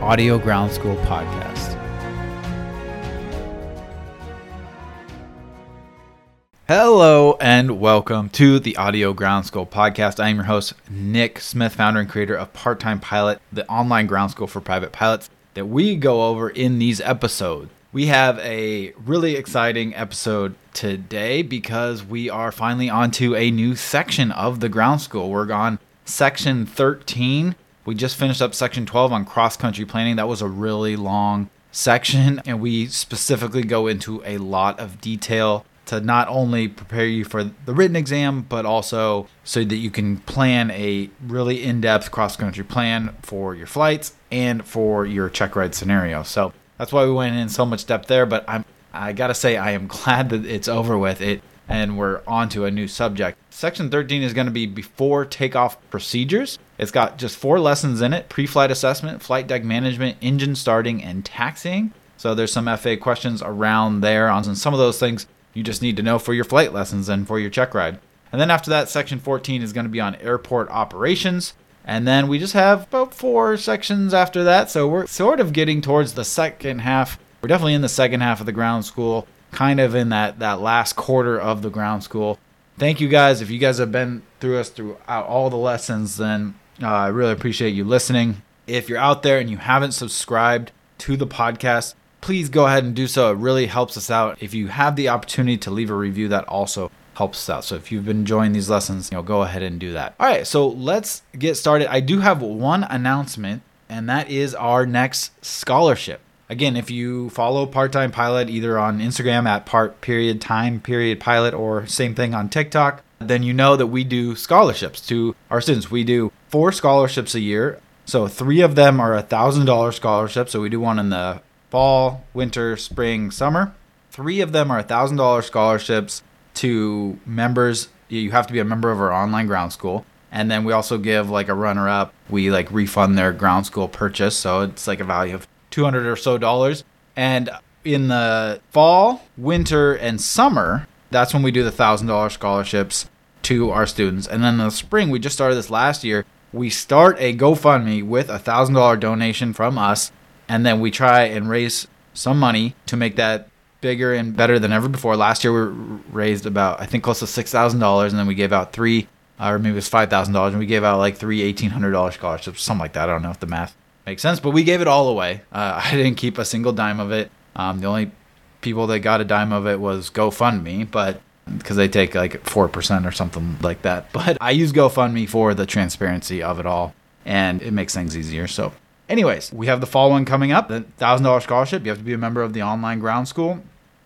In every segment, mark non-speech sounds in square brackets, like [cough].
Audio Ground School podcast. Hello and welcome to the Audio Ground School podcast. I am your host, Nick Smith, founder and creator of Part Time Pilot, the online ground school for private pilots that we go over in these episodes. We have a really exciting episode today because we are finally onto a new section of the ground school. We're on section 13. We just finished up section 12 on cross country planning. That was a really long section, [laughs] and we specifically go into a lot of detail to not only prepare you for the written exam, but also so that you can plan a really in depth cross country plan for your flights and for your check ride scenario. So that's why we went in so much depth there. But I'm, I gotta say, I am [laughs] glad that it's over with it and we're on to a new subject. Section 13 is going to be before takeoff procedures. It's got just four lessons in it pre flight assessment, flight deck management, engine starting, and taxiing. So there's some FAA questions around there on some of those things you just need to know for your flight lessons and for your check ride. And then after that, section 14 is going to be on airport operations. And then we just have about four sections after that. So we're sort of getting towards the second half. We're definitely in the second half of the ground school, kind of in that, that last quarter of the ground school. Thank you guys. If you guys have been through us throughout all the lessons, then uh, I really appreciate you listening. If you're out there and you haven't subscribed to the podcast, please go ahead and do so. It really helps us out. If you have the opportunity to leave a review, that also helps us out. So if you've been enjoying these lessons, you know, go ahead and do that. All right, so let's get started. I do have one announcement, and that is our next scholarship. Again, if you follow Part Time Pilot either on Instagram at part period time period pilot or same thing on TikTok, then you know that we do scholarships to our students. We do four scholarships a year. So three of them are a thousand dollar scholarships. So we do one in the fall, winter, spring, summer. Three of them are a $1,000 scholarships to members. You have to be a member of our online ground school. And then we also give like a runner up. We like refund their ground school purchase. So it's like a value of 200 or so dollars. And in the fall, winter, and summer, that's when we do the $1,000 scholarships to our students. And then in the spring, we just started this last year. We start a GoFundMe with a $1,000 donation from us and then we try and raise some money to make that bigger and better than ever before. Last year we raised about I think close to six thousand dollars, and then we gave out three, or maybe it was five thousand dollars, and we gave out like three eighteen hundred dollars scholarships, something like that. I don't know if the math makes sense, but we gave it all away. Uh, [laughs] I didn't keep a single dime of it. Um, the only people that got a dime of it was GoFundMe, but because they take like four percent or something like that. [laughs] But I use GoFundMe for the transparency of it all, and it makes things easier. So Anyways, we have the fall one coming up, the $1,000 scholarship. You have to be a member of the online ground school.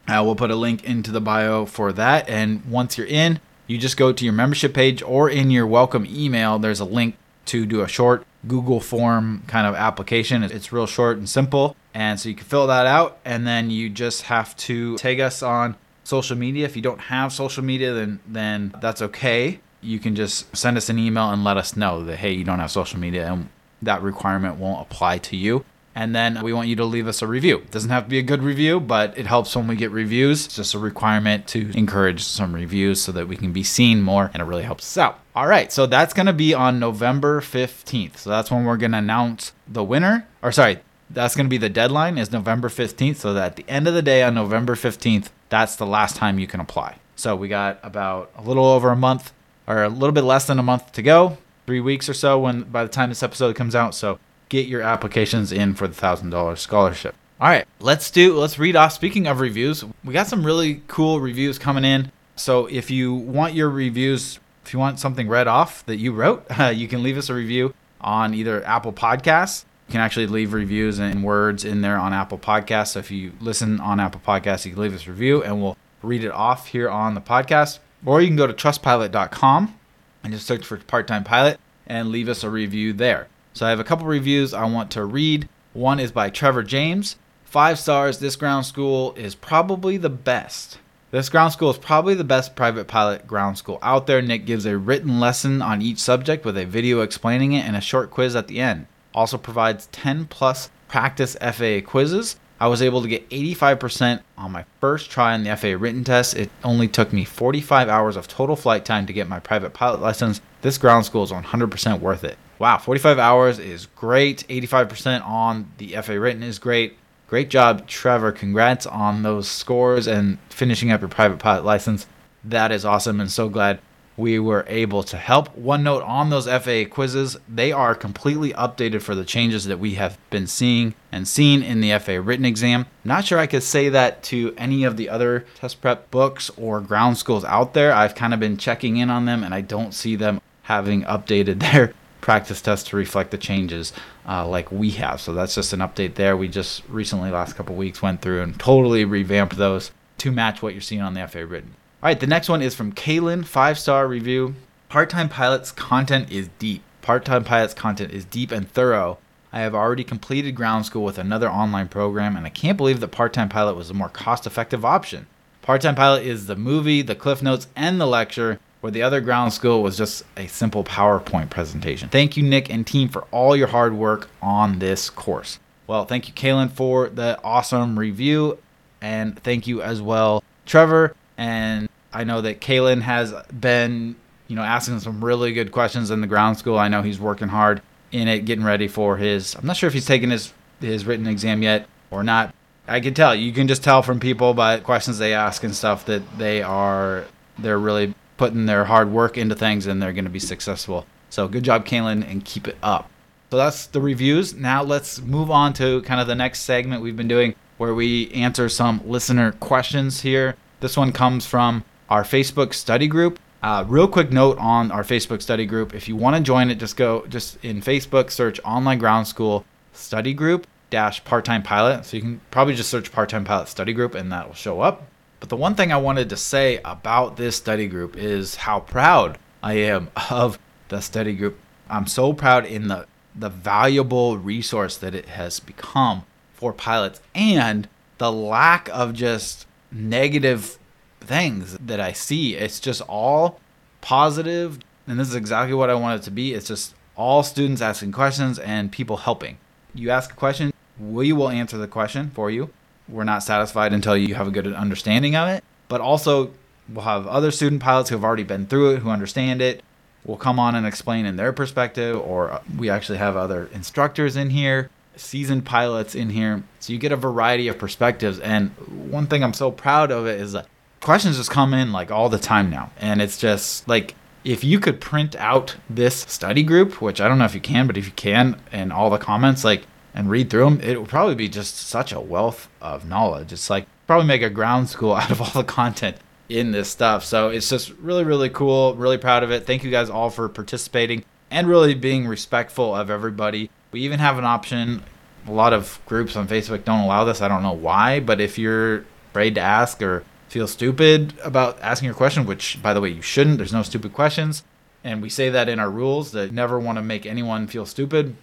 Uh, we'll put a link into the bio for that. And once you're in, you just go to your membership page or in your welcome email, there's a link to do a short Google form kind of application. It's real short and simple. And so you can fill that out and then you just have to tag us on social media. If you don't have social media, then then that's okay. You can just send us an email and let us know that hey, you don't have social media and that requirement won't apply to you. And then we want you to leave us a review. It doesn't have to be a good review, but it helps when we get reviews. It's just a requirement to encourage some reviews so that we can be seen more and it really helps us out. All right, so that's going to be on November 15th. So that's when we're going to announce the winner. Or sorry, that's going to be the deadline is November 15th. So that at the end of the day on November 15th, that's the last time you can apply. So we got about a little over a month or a little bit less than a month to go three weeks or so when by the time this episode comes out. So get your applications in for the $1,000 scholarship. All right, let's do let's read off speaking of reviews. We got some really cool reviews coming in. So if you want your reviews, if you want something read off that you wrote, uh, [laughs] you can leave us a review on either Apple Podcasts. You can actually leave reviews and words in there on Apple Podcasts. So if you listen on Apple Podcasts, you can leave us a review and we'll read it off here on the podcast. Or you can go to trustpilot.com and just search for part time pilot and leave us a review there. So I have a couple reviews I want to read. One is by Trevor James. Five stars. This ground school is probably the best. This ground school is probably the best private pilot ground school out there. Nick gives a written lesson on each subject with a video explaining it and a short quiz at the end. Also provides 10 plus practice FAA quizzes. I was able to get 85% on my first try on the FAA written test. It only took me 45 hours of total flight time to get my private pilot license. This ground school is 100% worth it. Wow, 45 hours is great. 85% on the FAA written is great. Great job, Trevor. Congrats on those scores and finishing up your private pilot license. That is awesome and so glad we were able to help. One note on those FAA quizzes, they are completely updated for the changes that we have been seeing and seen in the FAA written exam. Not sure I could say that to any of the other test prep books or ground schools out there. I've kind of been checking in on them and I don't see them having updated [laughs] their practice test to reflect the changes uh, like we have. So that's just an update there. We just recently, last couple weeks, went through and totally revamped those to match what you're seeing on the FAA written. All right, the next one is from Kaylin, five star review. Part time pilots content is deep. Part time pilots content is deep and thorough. I have already completed ground school with another online program, and I can't believe that part time pilot was a more cost effective option. Part time pilot is the movie, the cliff notes, and the lecture where the other ground school was just a simple PowerPoint presentation. Thank you, Nick and team, for all your hard work on this course. Well, thank you, Kaylin, for the awesome review. And thank you as well, Trevor. And I know that Kaylin has been, you know, asking some really good questions in the ground school. I know he's working hard in it, getting ready for his. I'm not sure if he's taken his his written exam yet or not. I can tell. You can just tell from people by questions they ask and stuff that they are they're really putting their hard work into things and they're going to be successful. So good job, Kaylin, and keep it up. So that's the reviews. Now let's move on to kind of the next segment we've been doing where we answer some listener questions here. This one comes from our Facebook study group. Uh, real quick note on our Facebook study group: if you want to join it, just go just in Facebook, search Online Ground School Study Group dash Part Time Pilot. So you can probably just search Part Time Pilot Study Group, and that will show up. But the one thing I wanted to say about this study group is how proud I am [laughs] of the study group. I'm so proud in the the valuable resource that it has become for pilots and the lack of just negative things that I see. It's just all positive, and this is exactly what I want it to be. It's just all students asking questions and people helping. You ask a question, we will answer the question for you we're not satisfied until you have a good understanding of it. But also, we'll have other student pilots who have already been through it, who understand it, will come on and explain in their perspective, or uh, we actually have other instructors in here, seasoned pilots in here. So you get a variety of perspectives. And one thing I'm so proud of it is that questions just come in like all the time now. And it's just like, if you could print out this study group, which I don't know if you can, but if you can, and all the comments, like and read through them, it would probably be just such a wealth of knowledge. It's like probably make a ground school [laughs] out of all the content in this stuff. So it's just really, really cool. Really proud of it. Thank you guys all for participating and really being respectful of everybody. We even have an option. A lot of groups on Facebook don't allow this. I don't know why, but if you're afraid to ask or feel stupid about asking your question, which by the way, you shouldn't, there's no stupid questions. And we say that in our rules that never want to make anyone feel stupid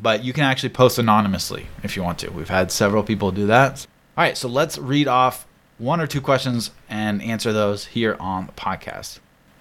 but you can actually post anonymously if you want to. We've had several people do that. All right, so let's read off one or two questions and answer those here on the podcast.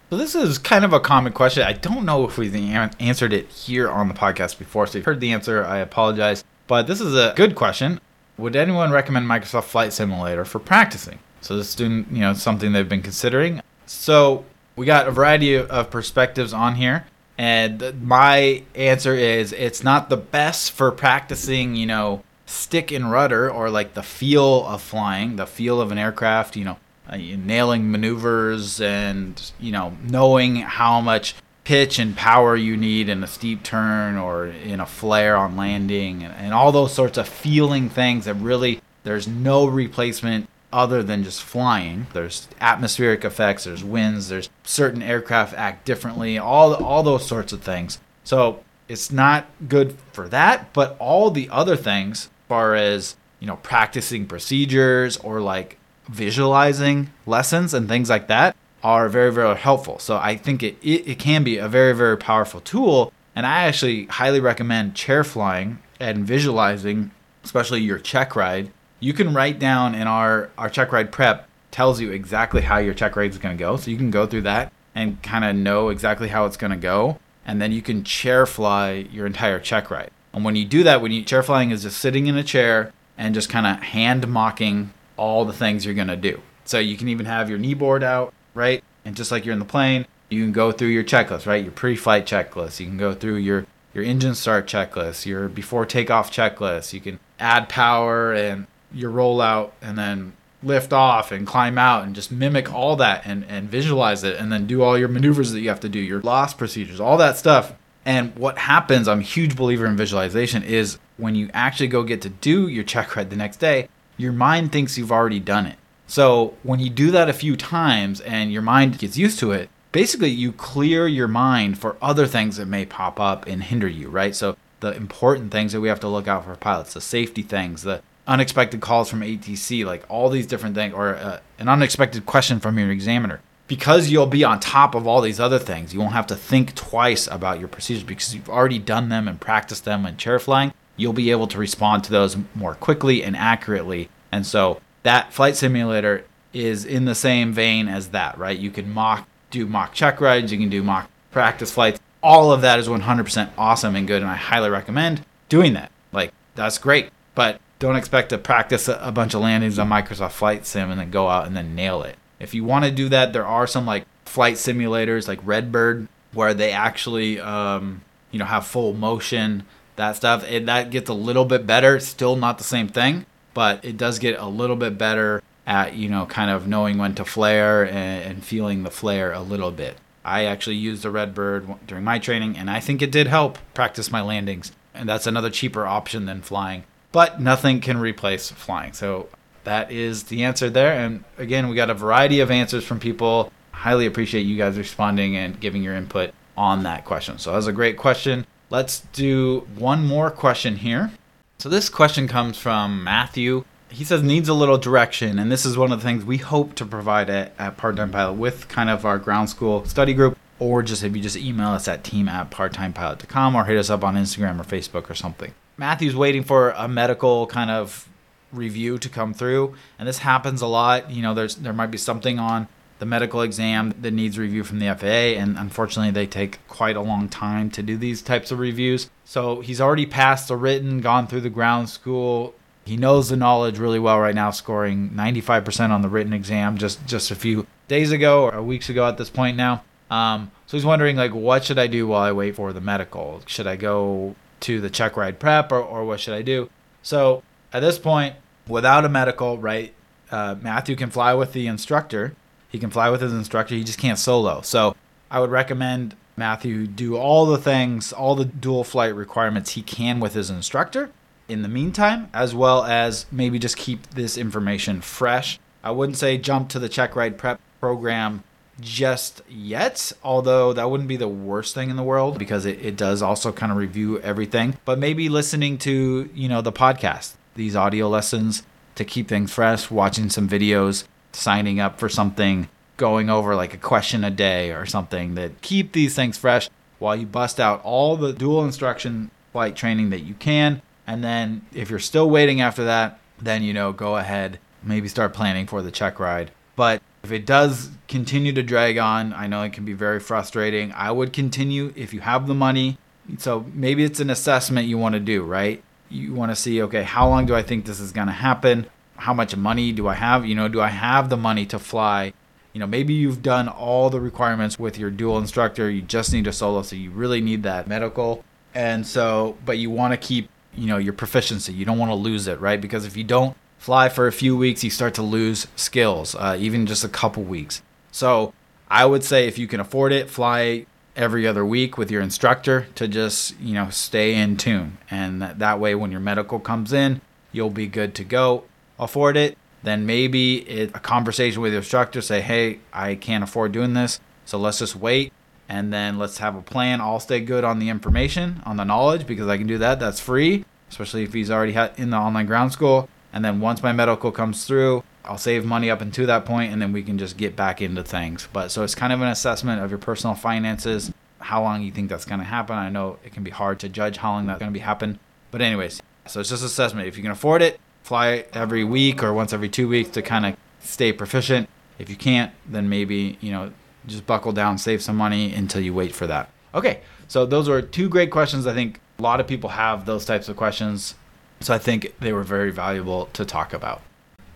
So this is kind of a common question. I don't know if we've answered it here on the podcast before. So if you've heard the answer, I apologize. But this is a good question. Would anyone recommend Microsoft Flight Simulator for practicing? So this student, you know, something they've been considering. So we got a variety of perspectives on here. And my answer is it's not the best for practicing, you know, stick and rudder or like the feel of flying, the feel of an aircraft, you know, uh, nailing maneuvers and, you know, knowing how much pitch and power you need in a steep turn or in a flare on landing and, and all those sorts of feeling things that really there's no replacement other than just flying. There's atmospheric effects, there's winds, there's certain aircraft act differently, all all those sorts of things. So it's not good for that, but all the other things, as far as you know, practicing procedures or like visualizing lessons and things like that, are very very helpful. So I think it, it, it can be a very very powerful tool, and I actually highly recommend chair flying and visualizing, especially your check ride you can write down in our our check ride prep tells you exactly how your check ride is going to go. So you can go through that and kind of know exactly how it's going to go. And then you can chair fly your entire check ride. And when you do that when you chair flying is just sitting in a chair and just kind of hand mocking all the things you're going to do. So you can even have your knee board out right? And just like you're in the plane you can go through your checklist right? Your pre-flight checklist. You can go through your your engine start checklist your before takeoff checklist. You can add power and your rollout and then lift off and climb out and just mimic all that and, and visualize it and then do all your maneuvers that you have to do, your loss procedures, all that stuff. And what happens, I'm a huge believer in visualization, is when you actually go get to do your check ride the next day, your mind thinks you've already done it. So when you do that a few times and your mind gets used to it, basically you clear your mind for other things that may pop up and hinder you, right? So the important things that we have to look out for pilots, the safety things, the unexpected calls from ATC, like all these different things, or uh, an unexpected question from your examiner. Because you'll be on top of all these other things, you won't have to think twice about your procedures because you've already done them and practiced them in chair flying. You'll be able to respond to those more quickly and accurately. And so that flight simulator is in the same vein as that, right? You can mock, do mock check rides, you can do mock practice flights. All of that is 100% awesome and good, and I highly recommend doing that. Like, that's great. But don't expect to practice a, bunch of landings on Microsoft Flight Sim and then go out and then nail it. If you want to do that, there are some like flight simulators like Redbird where they actually um, you know have full motion that stuff. It, that gets a little bit better. Still not the same thing, but it does get a little bit better at you know kind of knowing when to flare and, and feeling the flare a little bit. I actually used the Redbird during my training, and I think it did help practice my landings. And that's another cheaper option than flying but nothing can replace flying. So that is the answer there. And again, we got a variety of answers from people. Highly appreciate you guys responding and giving your input on that question. So that was a great question. Let's do one more question here. So this question comes from Matthew. He says needs a little direction, and this is one of the things we hope to provide at, at Part Time Pilot with kind of our ground school study group, or just if you just email us at team at parttimepilot.com or hit us up on Instagram or Facebook or something. Matthew's waiting for a medical kind of review to come through, and this happens a lot. You know, there's there might be something on the medical exam that needs review from the FAA, and unfortunately, they take quite a long time to do these types of reviews. So he's already passed the written, gone through the ground school. He knows the knowledge really well right now, scoring 95% on the written exam just just a few days ago or weeks ago at this point now. Um, so he's wondering like, what should I do while I wait for the medical? Should I go to the check ride prep or, or what should I do? So at this point, without a medical, right, uh, Matthew can fly with the instructor. He can fly with his instructor. He just can't solo. So I would recommend Matthew do all the things, all the dual flight requirements he can with his instructor in the meantime, as well as maybe just keep this information fresh. I wouldn't say jump to the check ride prep program just yet, although that wouldn't be the worst thing in the world because it, it does also kind of review everything. But maybe listening to, you know, the podcast, these audio lessons to keep things fresh, watching some videos, signing up for something, going over like a question a day or something that keep these things fresh while you bust out all the dual instruction flight training that you can. And then if you're still waiting after that, then, you know, go ahead, maybe start planning for the check ride. But if it does continue to drag on, I know it can be very frustrating. I would continue if you have the money. So maybe it's an assessment you want to do, right? You want to see, okay, how long do I think this is going to happen? How much money do I have? You know, do I have the money to fly? You know, maybe you've done all the requirements with your dual instructor. You just need a solo, so you really need that medical. And so, but you want to keep, you know, your proficiency. You don't want to lose it, right? Because if you don't fly for a few weeks, you start to lose skills, uh, even just a couple weeks. So I would say if you can afford it, fly every other week with your instructor to just, you know, stay in tune. And that, that way, when your medical comes in, you'll be good to go. Afford it, then maybe it, a conversation with your instructor say, hey, I can't afford doing this, so let's just wait and then let's have a plan. I'll stay good on the information, on the knowledge, because I can do that. That's free, especially if he's already in the online ground school. And then once my medical comes through, I'll save money up until that point, and then we can just get back into things. But so it's kind of an assessment of your personal finances, how long you think that's going to happen. I know it can be hard to judge how long that's going to be happen, but anyways, so it's just assessment. If you can afford it, fly every week or once every two weeks to kind of stay proficient. If you can't, then maybe you know just buckle down, save some money until you wait for that. Okay, so those were two great questions. I think a lot of people have those types of questions, so I think they were very valuable to talk about.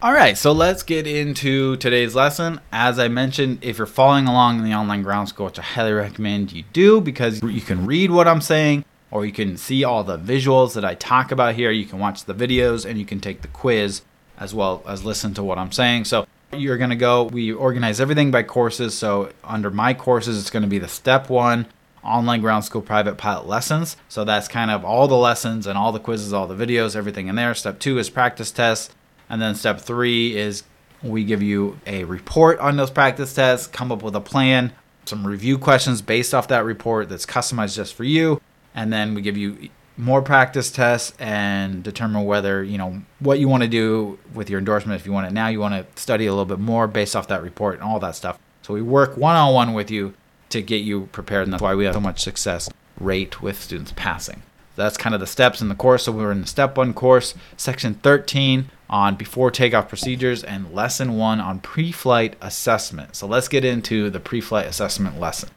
All right, so let's get into today's lesson. As I mentioned, if you're following along in the online ground school, which I highly recommend you do because you can read what I'm saying or you can see all the visuals that I talk about here. You can watch the videos and you can take the quiz as well as listen to what I'm saying. So you're going to go, we organize everything by courses. So under my courses, it's going to be the step one online ground school private pilot lessons. So that's kind of all the lessons and all the quizzes, all the videos, everything in there. Step two is practice tests. And then step three is we give you a report on those practice tests, come up with a plan, some review questions based off that report that's customized just for you. And then we give you more practice tests and determine whether, you know, what you want to do with your endorsement. If you want it now, you want to study a little bit more based off that report and all that stuff. So we work one on one with you to get you prepared. And that's why we have so much success rate with students passing. That's kind of the steps in the course. So we are in the step one course, section 13 on before takeoff procedures and lesson one on pre flight assessment. So let's get into the pre flight assessment lesson.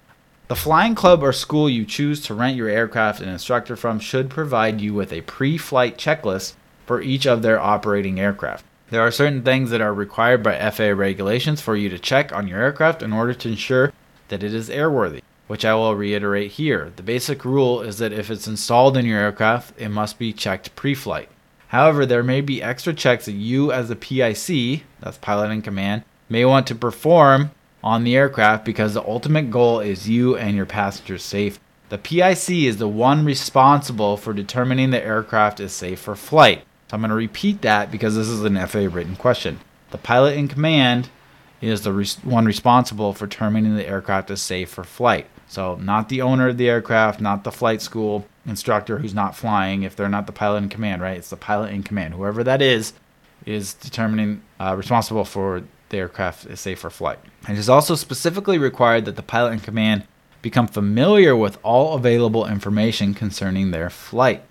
The flying club or school you choose to rent your aircraft and instructor from should provide you with a pre flight checklist for each of their operating aircraft. There are certain things that are required by FAA regulations for you to check on your aircraft in order to ensure that it is airworthy, which I will reiterate here. The basic rule is that if it's installed in your aircraft, it must be checked pre flight. However, there may be extra checks that you, as a PIC, that's pilot in command, may want to perform on the aircraft because the ultimate goal is you and your passengers safe. The PIC is the one responsible for determining the aircraft is safe for flight. So I'm going to repeat that because this is an FAA written question. The pilot in command is the one responsible for determining the aircraft is safe for flight. So, not the owner of the aircraft, not the flight school instructor who's not flying, if they're not the pilot in command, right? It's the pilot in command. Whoever that is, is determining, uh, responsible for the aircraft is safe for flight. It is also specifically required that the pilot in command become familiar with all available information concerning their flight.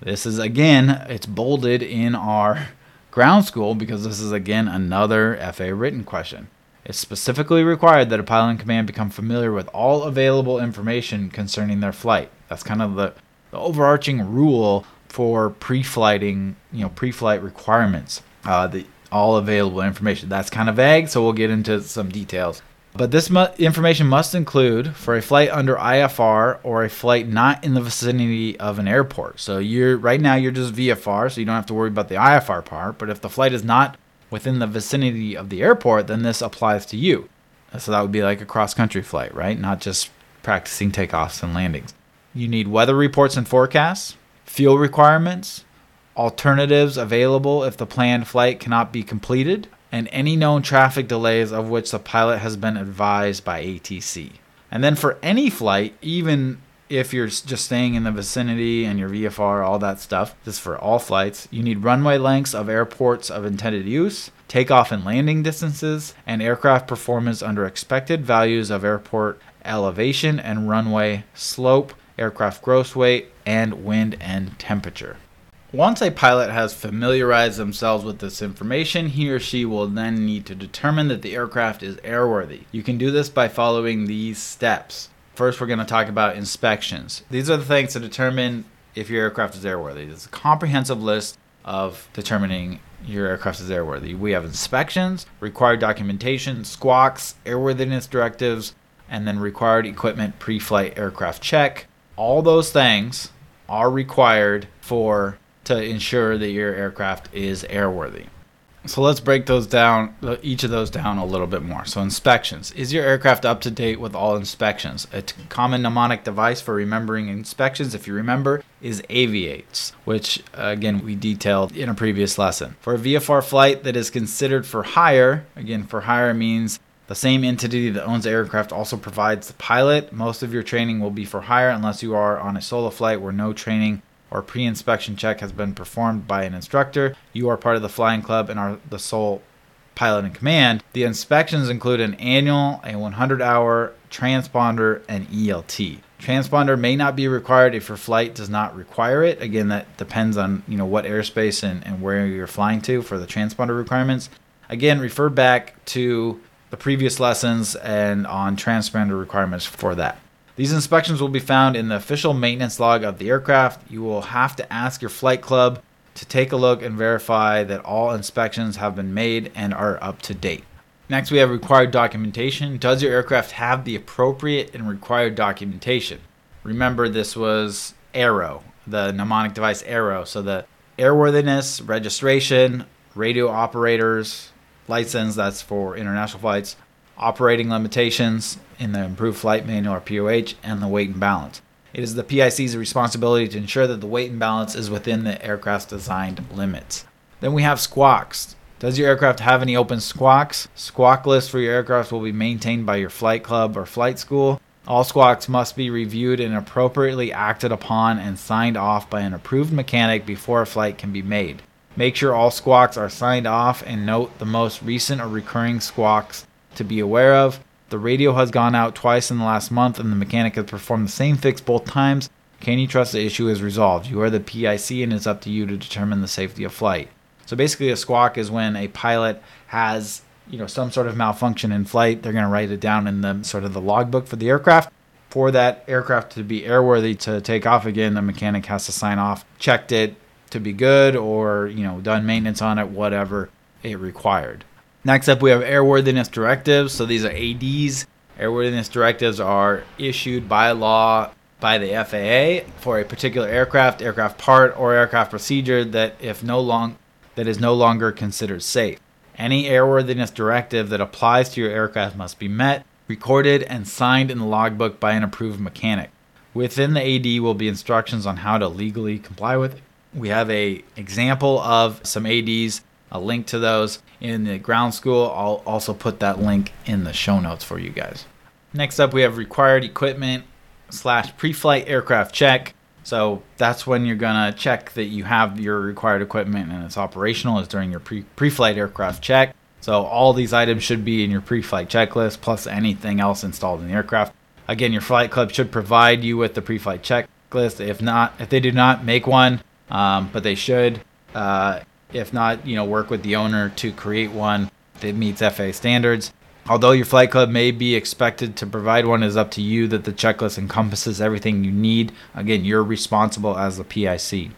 This is again, it's bolded in our ground school because this is again another FAA written question. It's specifically required that a pilot in command become familiar with all available information concerning their flight. That's kind of the, the overarching rule for pre-flighting, you know, pre-flight requirements. Uh, the all available information. That's kind of vague, so we'll get into some details. But this mu- information must include for a flight under IFR or a flight not in the vicinity of an airport. So you're right now you're just VFR, so you don't have to worry about the IFR part. But if the flight is not within the vicinity of the airport, then this applies to you. So that would be like a cross country flight, right? Not just practicing takeoffs and landings. You need weather reports and forecasts, fuel requirements, alternatives available if the planned flight cannot be completed, and any known traffic delays of which the pilot has been advised by ATC. And then for any flight, even if you're just staying in the vicinity and your VFR, all that stuff, this is for all flights. You need runway lengths of airports of intended use, takeoff and landing distances, and aircraft performance under expected values of airport elevation and runway slope, aircraft gross weight, and wind and temperature. Once a pilot has familiarized themselves with this information, he or she will then need to determine that the aircraft is airworthy. You can do this by following these steps. First, we're going to talk about inspections. These are the things to determine if your aircraft is airworthy. It's a comprehensive list of determining your aircraft is airworthy. We have inspections, required documentation, squawks, airworthiness directives, and then required equipment pre flight aircraft check. All those things are required for to ensure that your aircraft is airworthy. So let's break those down, uh, each of those down a little bit more. So inspections. Is your aircraft up to date with all inspections? A t- common mnemonic device for remembering inspections, if you remember, is Aviates, which again we detailed in a previous lesson. For a VFR flight that is considered for hire, again for hire means the same entity that owns the aircraft also provides the pilot. Most of your training will be for hire unless you are on a solo flight where no training or pre inspection check has been performed by an instructor, you are part of the flying club and are the sole pilot in command. The inspections include an annual, a 100 hour transponder, and ELT. Transponder may not be required if your flight does not require it. Again, that depends on you know what airspace and, and where you're flying to for the transponder requirements. Again, refer back to the previous lessons and on transponder requirements for that. These inspections will be found in the official maintenance log of the aircraft. You will have to ask your flight club to take a look and verify that all inspections have been made and are up to date. Next, we have required documentation. Does your aircraft have the appropriate and required documentation? Remember, this was ARROW, the mnemonic device ARROW. So the airworthiness, registration, radio operators, license, that's for international flights, operating limitations in the Approved Flight Manual or POH, and the weight and balance. It is the PIC's responsibility to ensure that the weight and balance is within the aircraft's designed limits. Then we have squawks. Does your aircraft have any open squawks? Squawk lists for your aircraft will be maintained by your flight club or flight school. All squawks must be reviewed and appropriately acted upon and signed off by an approved mechanic before a flight can be made. Make sure all squawks are signed off and note the most recent or recurring squawks to be aware of. The radio has gone out twice in the last month and the mechanic has performed the same fix both times. Can you trust the issue is resolved? You are the PIC and it's up to you to determine the safety of flight. So basically a squawk is when a pilot has, you know, some sort of malfunction in flight. They're going to write it down in the sort of the logbook for the aircraft. For that aircraft to be airworthy to take off again, the mechanic has to sign off, checked it, to be good or, you know, done maintenance on it, whatever it required. Next up, we have airworthiness directives. So these are ADs. Airworthiness directives are issued by law by the FAA for a particular aircraft, aircraft part, or aircraft procedure that if no long that is no longer considered safe. Any airworthiness directive that applies to your aircraft must be met, recorded, and signed in the logbook by an approved mechanic. Within the AD will be instructions on how to legally comply with it we have a example of some ADs, a link to those in the ground school. I'll also put that link in the show notes for you guys. Next up, we have required equipment slash pre-flight aircraft check. So that's when you're gonna check that you have your required equipment and it's operational. Is during your pre pre-flight aircraft check. So all these items should be in your pre-flight checklist plus anything else installed in the aircraft. Again, your flight club should provide you with the pre-flight checklist. If not, if they do not make one, um, but they should. Uh, if not, you know, work with the owner to create one that meets FAA standards. Although your flight club may be expected to provide one, is up to you that the checklist encompasses everything you need. Again, you're responsible as the PIC.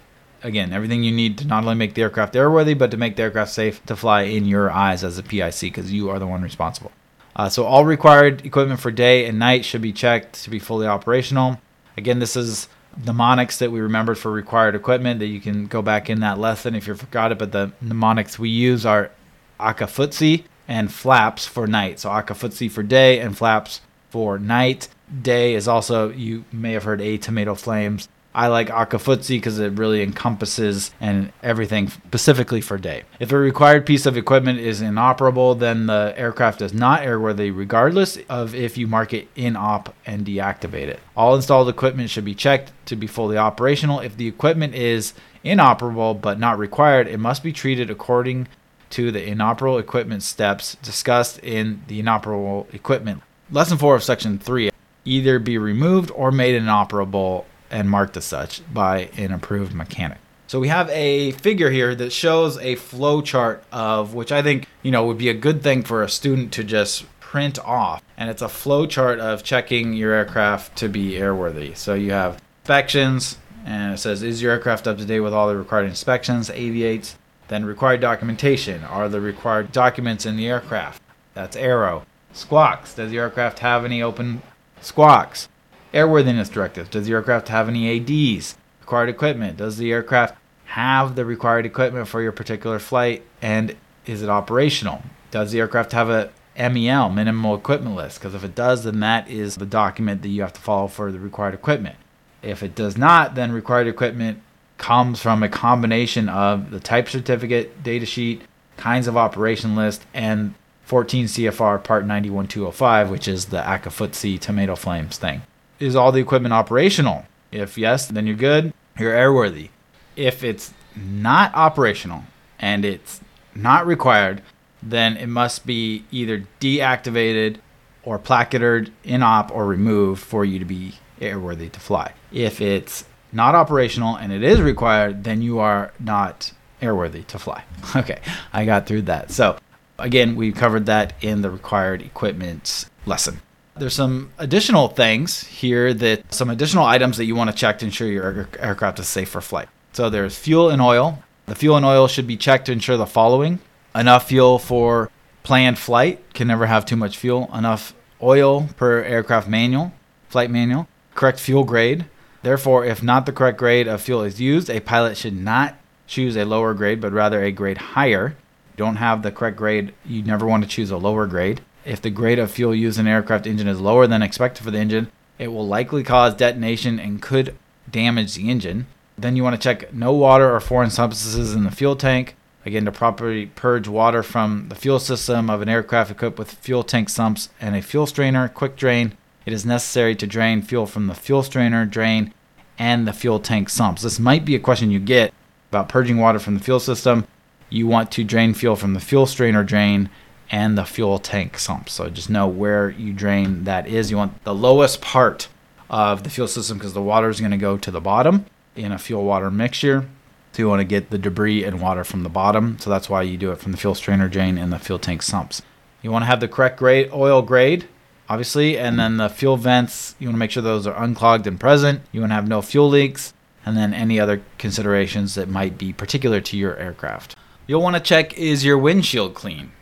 Again, everything you need to not only make the aircraft airworthy, but to make the aircraft safe to fly in your eyes as a PIC, because you are the one responsible. Uh, so all required equipment for day and night should be checked to be fully operational. Again, this is mnemonics that we remembered for required equipment that you can go back in that lesson if you forgot it. But the mnemonics we use are Akafutsi and flaps for night. So Akafutsi for day and flaps for night. Day is also, you may have heard A Tomato Flames I like Akafutsi because it really encompasses and everything specifically for day. If a required piece of equipment is inoperable, then the aircraft is not airworthy, regardless of if you mark it in op and deactivate it. All installed equipment should be checked to be fully operational. If the equipment is inoperable but not required, it must be treated according to the inoperable equipment steps discussed in the inoperable equipment. Lesson 4 of Section 3 either be removed or made inoperable and marked as such by an approved mechanic. So we have a figure here that shows a flow chart of which I think, you know, would be a good thing for a student to just print off. And it's a flow chart of checking your aircraft to be airworthy. So you have inspections and it says is your aircraft up to date with all the required inspections, aviates, then required documentation. Are the required documents in the aircraft? That's ARROW. Squawks. Does the aircraft have any open squawks? Airworthiness directives. Does the aircraft have any ADs? Required equipment. Does the aircraft have the required equipment for your particular flight? And is it operational? Does the aircraft have a MEL, minimal equipment list? Because if it does, then that is the document that you have to follow for the required equipment. If it does not, then required equipment comes from a combination of the type certificate, data sheet, kinds of operation list, and 14 CFR Part 91205, which is the ACA tomato flames thing. Is all the equipment operational? If yes, then you're good. You're airworthy. If it's not operational and it's not required, then it must be either deactivated or placarded in op or removed for you to be airworthy to fly. If it's not operational and it is required, then you are not airworthy to fly. [laughs] Okay, I got through that. So, again, we covered that in the required equipment lesson. There's some additional things here that some additional items that you want to check to ensure your aircraft is safe for flight. So, there's fuel and oil. The fuel and oil should be checked to ensure the following enough fuel for planned flight, can never have too much fuel, enough oil per aircraft manual, flight manual, correct fuel grade, Therefore, if not the correct grade of fuel is used, a pilot should not choose a lower grade, but rather a grade higher. don't have the correct grade, you never want to choose a lower grade. If the grade of fuel used in an aircraft engine is lower than expected for the engine, it will likely cause detonation and could damage the engine. Then you want to check no water or foreign substances in the fuel tank. Again, to properly purge water from the fuel system of an aircraft equipped with fuel tank sumps and a fuel strainer, quick drain, it is necessary to drain fuel from the fuel strainer drain and the fuel tank sumps. This might be a question you get about purging water from the fuel system. You want to drain fuel from the fuel strainer drain and the fuel tank sump. So just know where you drain that is. You want the lowest part of the fuel system because the water is going to go to the bottom in a fuel water mixture. So you want to get the debris and water from the bottom. So that's why you do it from the fuel strainer drain and the fuel tank sumps. You want to have the correct grade oil grade obviously. And then the fuel vents, you want to make sure those are unclogged and present. You want to have no fuel leaks. And then any other considerations that might be particular to your aircraft. You'll want to check is your windshield clean?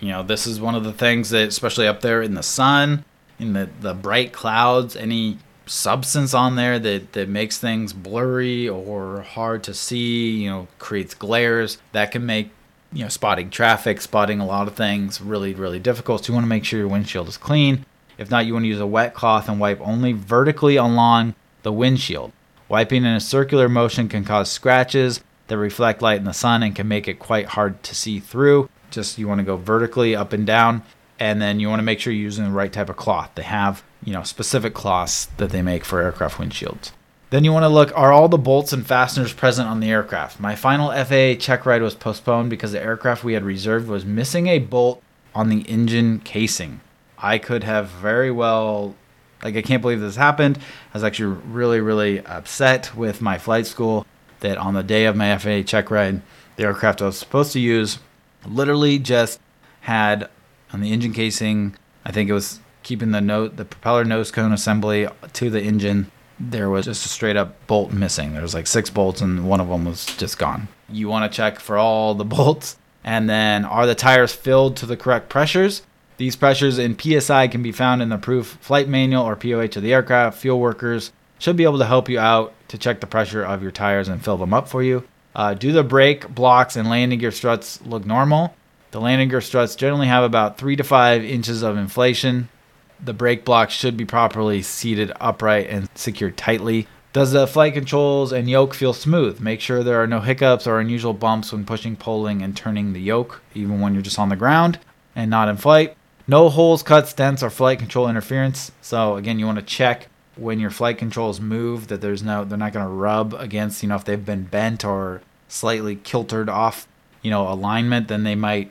You know, this is one of the things that, especially up there in the sun, in the, the bright clouds, any substance on there that, that makes things blurry or hard to see, you know, creates glares, that can make you know spotting traffic, spotting a lot of things really, really difficult. So you want to make sure your windshield is clean. If not, you want to use a wet cloth and wipe only vertically along the windshield. Wiping in a circular motion can cause scratches that reflect light in the sun and can make it quite hard to see through. Just you want to go vertically up and down, and then you want to make sure you're using the right type of cloth. They have, you know, specific cloths that they make for aircraft windshields. Then you want to look are all the bolts and fasteners present on the aircraft? My final FAA check ride was postponed because the aircraft we had reserved was missing a bolt on the engine casing. I could have very well like I can't believe this happened. I was actually really really upset with my flight school that on the day of my FAA check ride, the aircraft I was supposed to use literally just had on the engine casing, I think it was keeping the note the propeller nose cone assembly to the engine. There was just a straight up bolt missing. There was like six bolts and one of them was just gone. You want to check for all the [laughs] bolts and then are the tires filled to the correct pressures? These pressures in PSI can be found in the approved flight manual or POH of the aircraft. Fuel workers should be able to help you out to check the pressure of your tires and fill them up for you. Uh, do the brake blocks and landing gear struts look normal? The landing gear struts generally have about three to five inches of inflation. The brake blocks should be properly seated upright and secured tightly. Does the flight controls and yoke feel smooth? Make sure there are no hiccups or unusual bumps when pushing, pulling, and turning the yoke, even when you're just on the ground and not in flight. No holes, cuts, dents, or flight control interference. So again, you want to check when your flight controls move that there's no they're not going to rub against you know if they've been bent or slightly kiltered off you know alignment then they might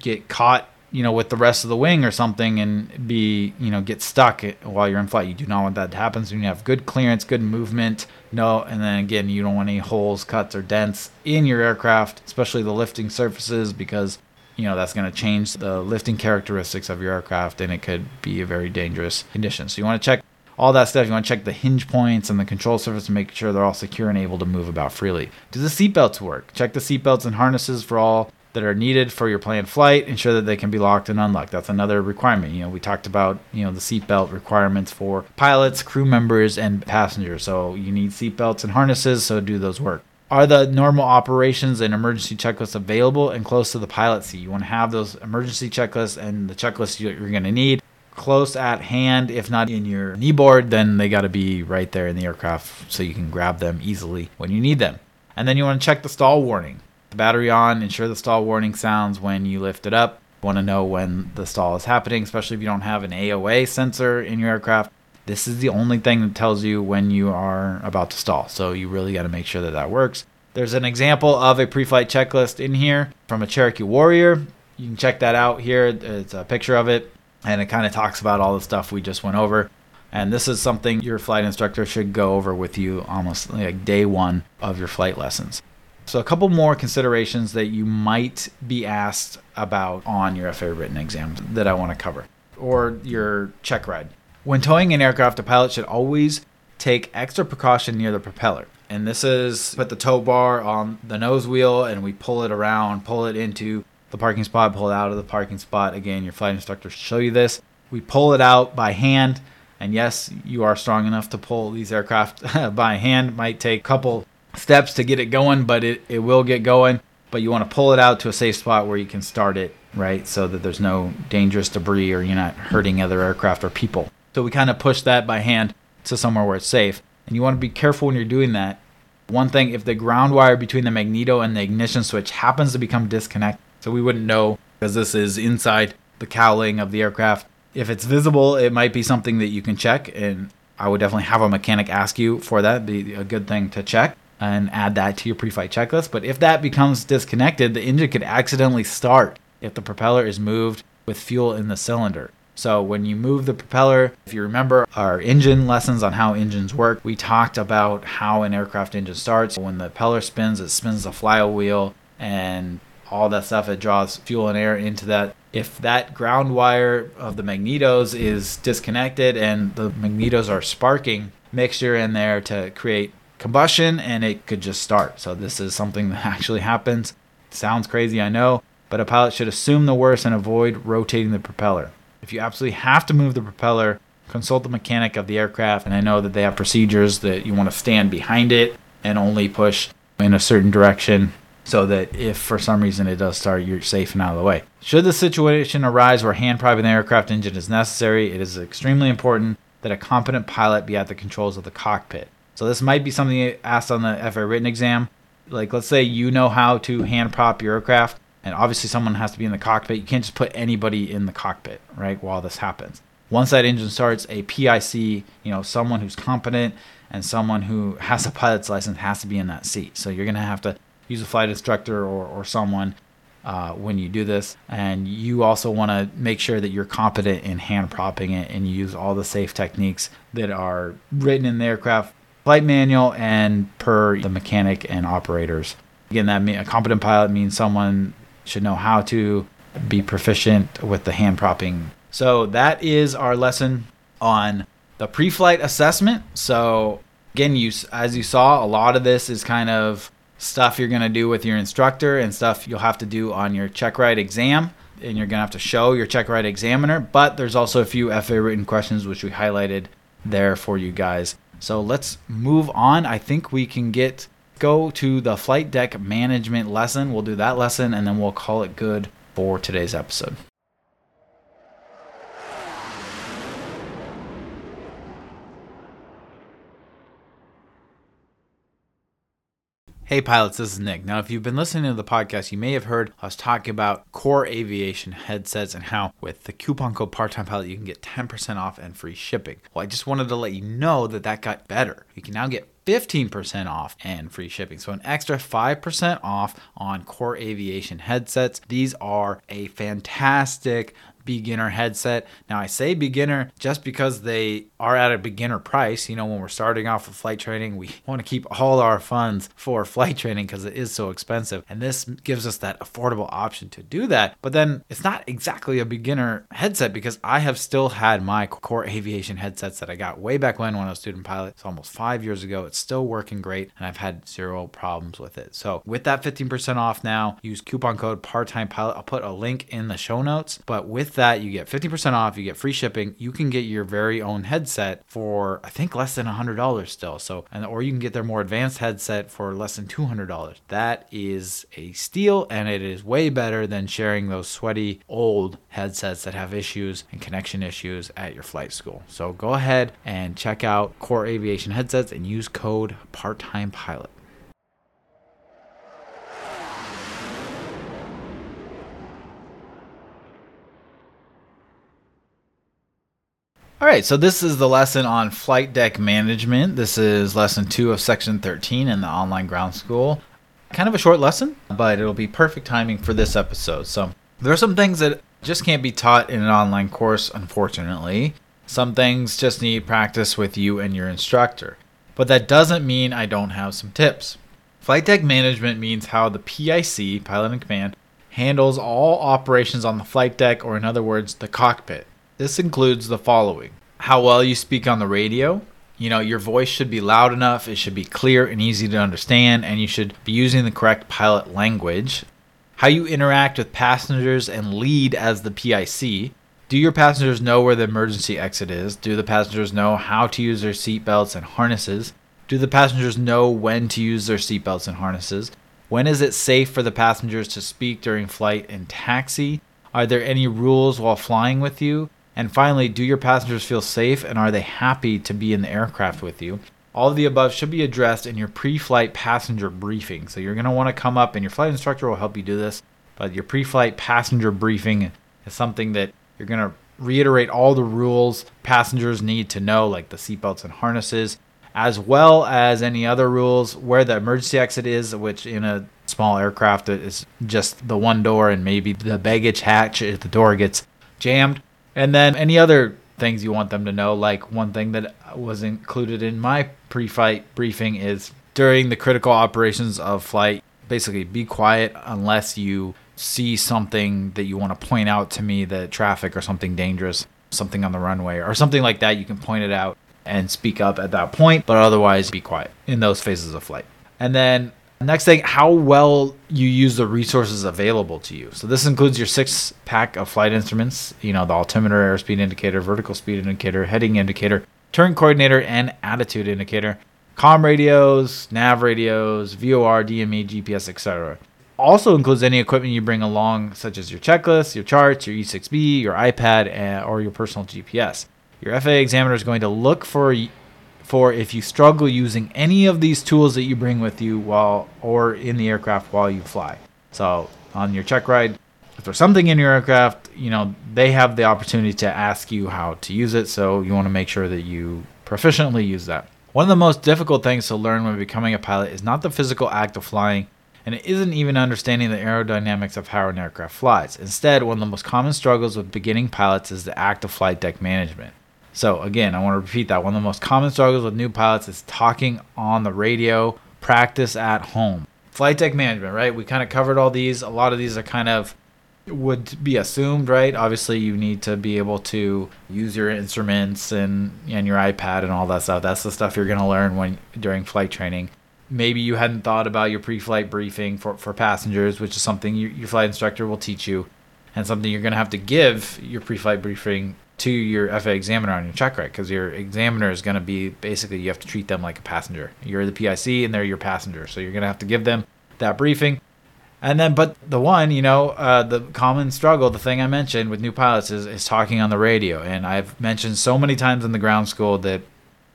get caught you know with the rest of the wing or something and be you know get stuck while you're in flight. You do not want that to happen. So you have good clearance good movement no and then again you don't want any holes cuts or dents in your aircraft especially the lifting surfaces because you know that's going to change the lifting characteristics of your aircraft and it could be a very dangerous condition. So you want to check all that stuff. You want to check the hinge points and the control surface to make sure they're all secure and able to move about freely. Do the seatbelts work? Check the seatbelts and harnesses for all that are needed for your planned flight ensure that they can be locked and unlocked. That's another requirement. You know we talked about you know the seatbelt requirements for pilots crew members and passengers. So you need seatbelts and harnesses so do those work. Are the normal operations and emergency checklists available and close to the pilot seat? You want to have those emergency checklists and the checklists you're going to need close at hand. If not in your knee board, then they got to be right there in the aircraft so you can grab them easily when you need them. And then you want to check the stall warning. The battery on, ensure the stall warning sounds when you lift it up. You want to know when the stall is happening, especially if you don't have an AOA sensor in your aircraft. This is the only thing that tells you when you are about to stall. So you really got to make sure that that works. There's an example of a pre-flight checklist in here from a Cherokee Warrior. You can check that out here. It's a picture of it, and it kind of talks about all the stuff we just went over. And this is something your flight instructor should go over with you almost like day one of your flight lessons. So, a couple more considerations that you might be asked about on your FAA written exam that I want to cover, or your check ride. When towing an aircraft, a pilot should always take extra precaution near the propeller. And this is put the tow bar on the nose wheel and we pull it around, pull it into the parking spot, pull it out of the parking spot. Again, your flight instructor show you this. We pull it out by hand. And yes, you are strong enough to pull these aircraft [laughs] by hand. Might take a couple steps to get it going, but it, it will get going. But you want to pull it out to a safe spot where you can start it, right? So that there's no dangerous debris or you're not hurting other aircraft or people. So we kind of push that by hand to somewhere where it's safe. And you want to be careful when you're doing that. One thing, if the ground wire between the magneto and the ignition switch happens to become disconnected, so we wouldn't know because this is inside the cowling of the aircraft. If it's visible, it might be something that you can check, and I would definitely have a mechanic ask you for that. Be a good thing to check and add that to your pre-flight checklist. But if that becomes disconnected, the engine could accidentally start if the propeller is moved with fuel in the cylinder. So when you move the propeller, if you remember our engine lessons on how engines work, we talked about how an aircraft engine starts. When the propeller spins, it spins the flywheel and all that stuff. It draws fuel and air into that. If that ground wire of the magnetos is disconnected and the magnetos are sparking mixture in there to create combustion and it could just start. So this is something that [laughs] actually happens. Sounds crazy, I know, but a pilot should assume the worst and avoid rotating the propeller. If you absolutely have to move the propeller, consult the mechanic of the aircraft. And I know that they have procedures that you want to stand behind it and only push in a certain direction so that if for some reason it does start, you're safe and out of the way. Should the situation arise where hand propping the aircraft engine is necessary, it is extremely important that a competent pilot be at the controls of the cockpit. So this might be something asked on the FAA written exam. Like let's say you know how to hand prop your aircraft, and obviously someone has to be in the cockpit. You can't just put anybody in the cockpit, right, while this happens. Once that engine starts, a PIC, you know, someone who's competent and someone who has a pilot's license has to be in that seat. So you're to have to use a flight instructor or, or someone uh, when you do this. And you also want to make sure that you're competent in hand propping it and you use all the safe techniques that are written in the aircraft flight manual and per the mechanic and operators. Again, that mean, a competent pilot means someone should know how to be proficient with the hand propping. So that is our lesson on the pre-flight assessment. So again, you as you saw, a lot of this is kind of stuff you're going to do with your instructor and stuff you'll have to do on your check ride exam and you're going to have to show your check ride examiner, but there's also a few FAA written questions which we highlighted there for you guys. So let's move on. I think we can get go to the flight deck management lesson. We'll do that lesson and then we'll call it good for today's episode. Hey pilots, this is Nick. Now, if you've been listening to the podcast, you may have heard us talking about Kore Aviation headsets and how with the coupon code part-time pilot you can get 10% off and free shipping. Well, I just wanted to let you know that that got better. You can now get 15% off and free shipping. So, an extra 5% off on Kore Aviation headsets. These are a fantastic beginner headset. Now, I say beginner just because they are at a beginner price. You know, when we're starting off with flight training, we [laughs] want to keep all our funds for flight training because it is so expensive. And this gives us that affordable option to do that. But then it's not exactly a beginner headset because I have still had my Kore Aviation headsets that I got way back when when I was student pilot. It's almost five years ago. It's still working great and I've had zero problems with it. So with that 15% off now, use coupon code part-time pilot. I'll put a link in the show notes. But with that, you get 50% off, you get free shipping. You can get your very own headset for I think less than $100 still. So, and or you can get their more advanced headset for less than $200. That is a steal and it is way better than sharing those sweaty old headsets that have issues and connection issues at your flight school. So, go ahead and check out Kore Aviation headsets and use code part-time pilot. All right, so this is the lesson on flight deck management. This is lesson two of section 13 in the online ground school. Kind of a short lesson, but it'll be perfect timing for this episode. So, there are some things that just can't be taught in an online course, unfortunately. Some things just need practice with you and your instructor. But that doesn't mean I don't have some tips. Flight deck management means how the PIC, pilot in command, handles all operations on the flight deck, or in other words, the cockpit. This includes the following how well you speak on the radio. You know, your voice should be loud enough, it should be clear and easy to understand, and you should be using the correct pilot language. How you interact with passengers and lead as the PIC. Do your passengers know where the emergency exit is? Do the passengers know how to use their seatbelts and harnesses? Do the passengers know when to use their seatbelts and harnesses? When is it safe for the passengers to speak during flight and taxi? Are there any rules while flying with you? And finally, do your passengers feel safe and are they happy to be in the aircraft with you? All of the above should be addressed in your pre flight passenger briefing. So you're going to want to come up, and your flight instructor will help you do this. But your pre flight passenger briefing is something that you're going to reiterate all the rules passengers need to know, like the seatbelts and harnesses, as well as any other rules where the emergency exit is, which in a small aircraft is just the one door and maybe the baggage hatch if the door gets jammed. And then any other things you want them to know, like one thing that was included in my pre flight briefing is during the critical operations of flight, basically be quiet unless you see something that you want to point out to me that traffic or something dangerous, something on the runway or something like that, you can point it out and speak up at that point, but otherwise be quiet in those phases of flight. And then Next thing, how well you use the resources available to you. So this includes your six pack of flight instruments, you know, the altimeter, airspeed indicator, vertical speed indicator, heading indicator, turn coordinator, and attitude indicator, com radios, nav radios, VOR, DME, GPS, etc. Also includes any equipment you bring along, such as your checklist, your charts, your E6B, your iPad, eh, or your personal GPS. Your FAA examiner is going to look for for if you struggle using any of these tools that you bring with you while or in the aircraft while you fly. So on your check ride, if there's something in your aircraft, you know, they have the opportunity to ask you how to use it. So you want to make sure that you proficiently use that. One of the most difficult things to learn when becoming a pilot is not the physical act of flying, and it isn't even understanding the aerodynamics of how an aircraft flies. Instead, one of the most common struggles with beginning pilots is the act of flight deck management. So, again, I want to repeat that. One of the most common struggles with new pilots is talking on the radio, practice at home. Flight deck management, right? We kind of covered all these. A lot of these are kind of would be assumed, right? Obviously, you need to be able to use your instruments and and your iPad and all that stuff. That's the stuff you're going to learn when during flight training. Maybe you hadn't thought about your pre-flight briefing for, for passengers, which is something you, your flight instructor will teach you, and something you're going to have to give your pre-flight briefing to your FAA examiner on your check ride because your examiner is going to be basically you have to treat them like a passenger. You're the PIC and they're your passenger, so you're going to have to give them that briefing. And then, but the one, you know, uh, the common struggle, the thing I mentioned with new pilots is, is talking on the radio. And I've mentioned so many times in the ground school that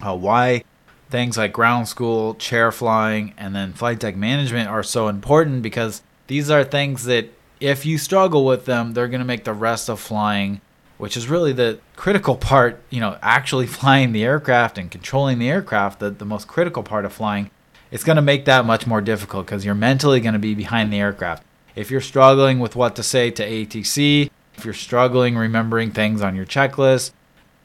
uh, why things like ground school, chair flying, and then flight deck management are so important because these are things that if you struggle with them, they're going to make the rest of flying which is really the critical part, you know, actually [laughs] flying the aircraft and controlling the aircraft, the, the most critical part of flying, it's going to make that much more difficult because you're mentally going to be behind the aircraft. If you're struggling with what to say to ATC, if you're struggling remembering things on your checklist,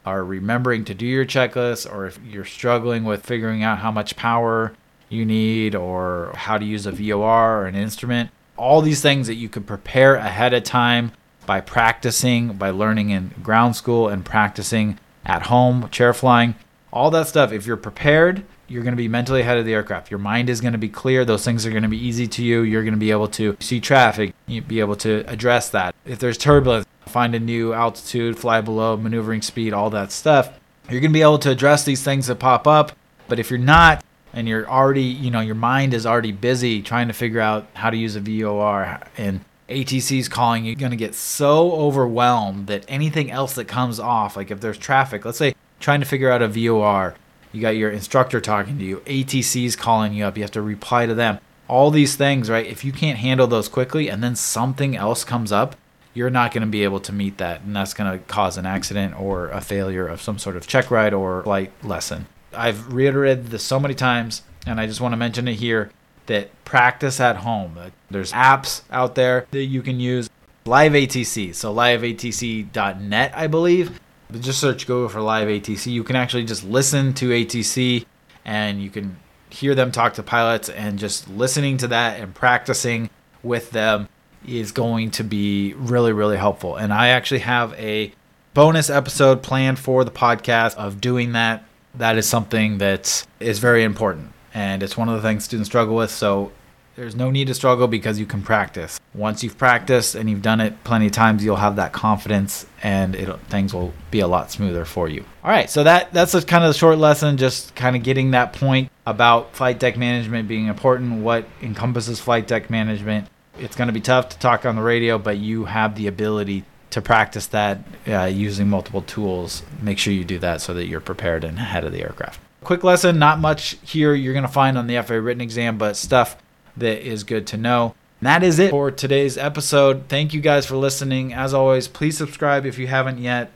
or remembering to do your checklist, or if you're struggling with figuring out how much power you need, or how to use a VOR or an instrument, all these things that you could prepare ahead of time by practicing, by learning in ground school and practicing at home, chair flying, all that stuff. If you're prepared, you're going to be mentally ahead of the aircraft. Your mind is going to be clear. Those things are going to be easy to you. You're going to be able to see traffic, be able to address that. If there's turbulence, find a new altitude, fly below, maneuvering speed, all that stuff. You're going to be able to address these things that pop up. But if you're not, and you're already, you know, your mind is already busy trying to figure out how to use a VOR and ATC's calling, you're going to get so overwhelmed that anything else that comes off, like if there's traffic, let's say trying to figure out a VOR, you got your instructor talking to you, ATC's calling you up, you have to reply to them. All these things, right? If you can't handle those quickly and then something else comes up, you're not going to be able to meet that. And that's going to cause an accident or a failure of some sort of check ride or flight lesson. I've reiterated this so many times, and I just want to mention it here that practice at home. There's apps out there that you can use. Live ATC, so liveatc.net, I believe. Just search Google for Live ATC. You can actually just listen to ATC and you can hear them talk to pilots, and just listening to that and practicing with them is going to be really, really helpful. And I actually have a bonus episode planned for the podcast of doing that. That is something that is very important and it's one of the things students struggle with. So there's no need to struggle because you can practice. Once you've practiced and you've done it plenty of times, you'll have that confidence, and things will be a lot smoother for you. All right, so that that's a kind of the short lesson, just kind of getting that point about flight deck management being important, what encompasses flight deck management. It's going to be tough to talk on the radio, but you have the ability to practice that uh, using multiple tools. Make sure you do that so that you're prepared and ahead of the aircraft. Quick lesson, not much here you're going to find on the FAA written exam, but stuff that is good to know. And that is it for today's episode. Thank you guys for listening. As always, please subscribe if you haven't yet.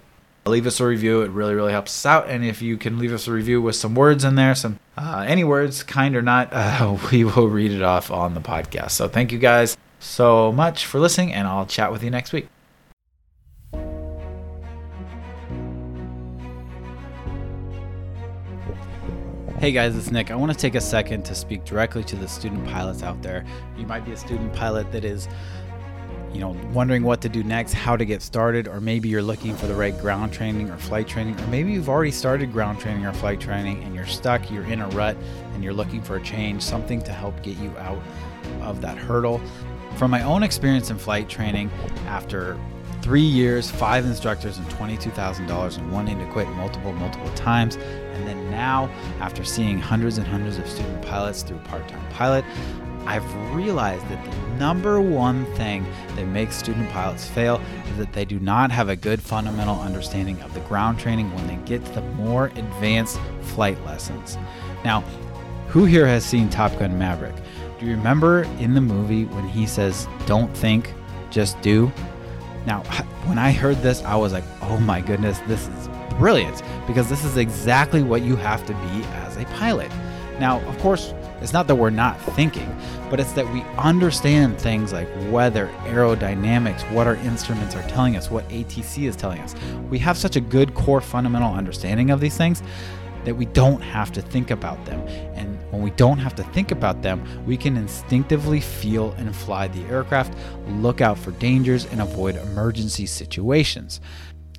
Leave us a review. It really, really helps us out. And if you can leave us a review with some words in there, some uh, any words, kind or not, [laughs] uh, we will read it off on the podcast. So thank you guys so much for listening, and I'll chat with you next week. Hey guys, it's Nick. I want to take a second to speak directly to the student pilots out there. You might be a student pilot that is, you know, wondering what to do next, how to get started, or maybe you're looking for the right ground training or flight training, or maybe you've already started ground training or flight training and you're stuck, you're in a rut, and you're looking for a change, something to help get you out of that hurdle. From my own experience in flight training, after three years, five instructors, and $22,000 and wanting to quit multiple, multiple times. And then now, after seeing hundreds and hundreds of student pilots through Part Time Pilot, I've realized that the number one thing that makes student pilots fail is that they do not have a good fundamental understanding of the ground training when they get to the more advanced flight lessons. Now, who here has seen Top Gun Maverick? Do you remember in the movie when he says, Don't think, just do? Now, [laughs] when I heard this, I was like, oh my goodness, this is brilliant because this is exactly what you have to be as a pilot. Now, of course, it's not that we're not thinking, but it's that we understand things like weather, aerodynamics, what our instruments are telling us, what ATC is telling us. We have such a good core fundamental understanding of these things that we don't have to think about them. And when we don't have to think about them, we can instinctively feel and fly the aircraft, look out for dangers, and avoid emergency situations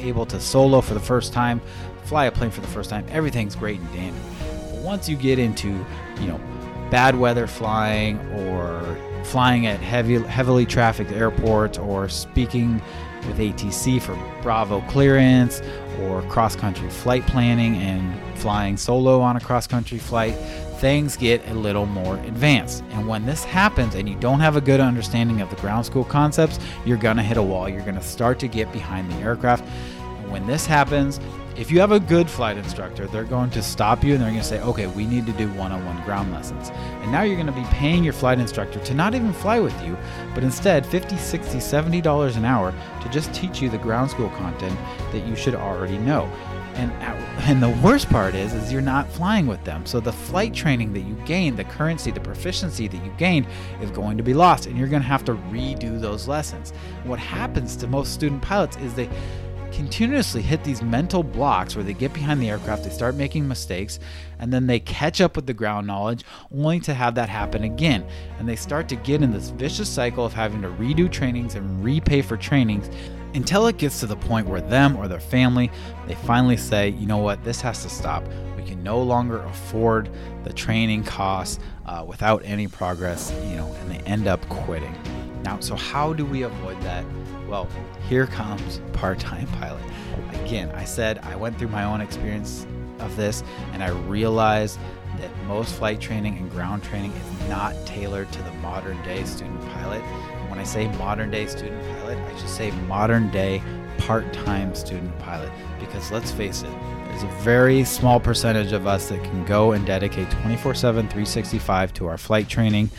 able to solo for the first time fly a plane for the first time, everything's great and dandy. But once you get into, you know, bad weather flying or flying at heavy, heavily trafficked airports or speaking with ATC for Bravo clearance or cross country flight planning and flying solo on a cross country flight, things get a little more advanced. And when this happens and you don't have a good understanding of the ground school concepts, you're to hit a wall. You're to start to get behind the aircraft. And when this happens, if you have a good flight instructor, they're going to stop you and they're going to say, okay, we need to do one on one ground lessons. And now you're going to be paying your flight instructor to not even fly with you, but instead $50, $60, 70 dollars an hour to just teach you the ground school content that you should already know. And, and the worst part is is you're not flying with them. So the flight training that you gained, the currency, the proficiency that you gained is going to be lost and you're going to have to redo those lessons. What happens to most student pilots is they continuously hit these mental blocks where they get behind the aircraft, they start making mistakes, and then they catch up with the ground knowledge only to have that happen again. And they start to get in this vicious cycle of having to redo trainings and repay for trainings until it gets to the point where them or their family they finally say you know what? This has to stop. We can no longer afford the training costs uh, without any progress you know and they end up quitting. Now so how do we avoid that? Well here comes part-time [laughs] pilot. Again i said i went through my own experience of this and i realized that most flight training and ground training is not tailored to the modern day student pilot I say modern day student pilot, I should say modern day part time student pilot. Because let's face it, there's a very small percentage of us that can go and dedicate 24 7, 365 to our flight training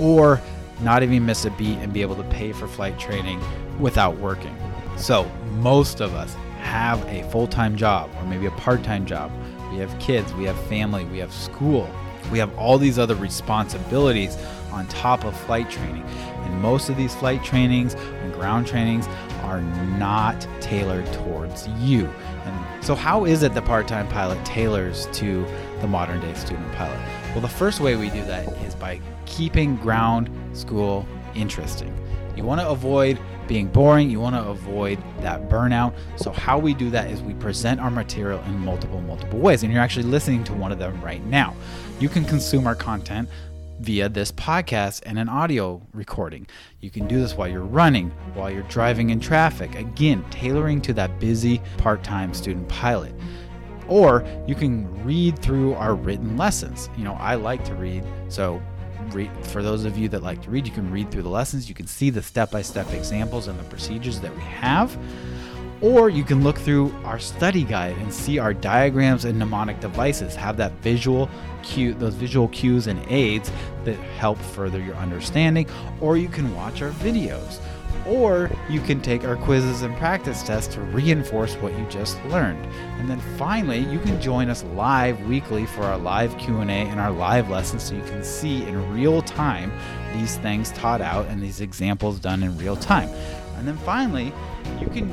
or not even miss a beat and be able to pay for flight training without working. So, most of us have a full time job or maybe a part time job. We have kids, we have family, we have school, we have all these other responsibilities on top of flight training. And most of these flight trainings and ground trainings are not tailored towards you. And so, how is it the part time pilot tailors to the modern day student pilot? Well, the first way we do that is by keeping ground school interesting. You want to avoid being boring, you want to avoid that burnout. So, how we do that is we present our material in multiple, multiple ways. And you're actually listening to one of them right now. You can consume our content via this podcast and an audio recording. You can do this while you're running, while you're driving in traffic. Again, tailoring to that busy part time student pilot. Or you can read through our written lessons. You know, I like to read, so read, for those of you that like to read, you can read through the lessons. You can see the step by step examples and the procedures that we have. Or you can look through our study guide and see our diagrams and mnemonic devices have that visual cue, those visual cues and aids that help further your understanding. Or you can watch our videos. Or you can take our quizzes and practice tests to reinforce what you just learned. And then finally, you can join us live weekly for our live Q&A and our live lessons so you can see in real time these things taught out and these examples done in real time. And then finally, you can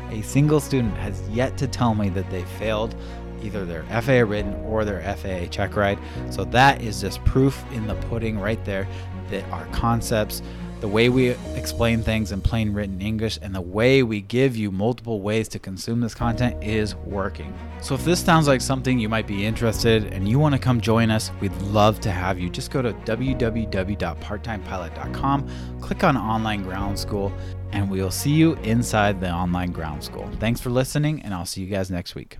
A single student has yet to tell me that they failed either their FAA written or their FAA check ride. So that is just proof in the pudding right there that our concepts, the way we explain things in plain written English, and the way we give you multiple ways to consume this content is working. So if this sounds like something you might be interested and you want to come join us, we'd love to have you. Just go to www.parttimepilot.com, click on online ground school, and we'll see you inside the online ground school. Thanks for listening, and I'll see you guys next week.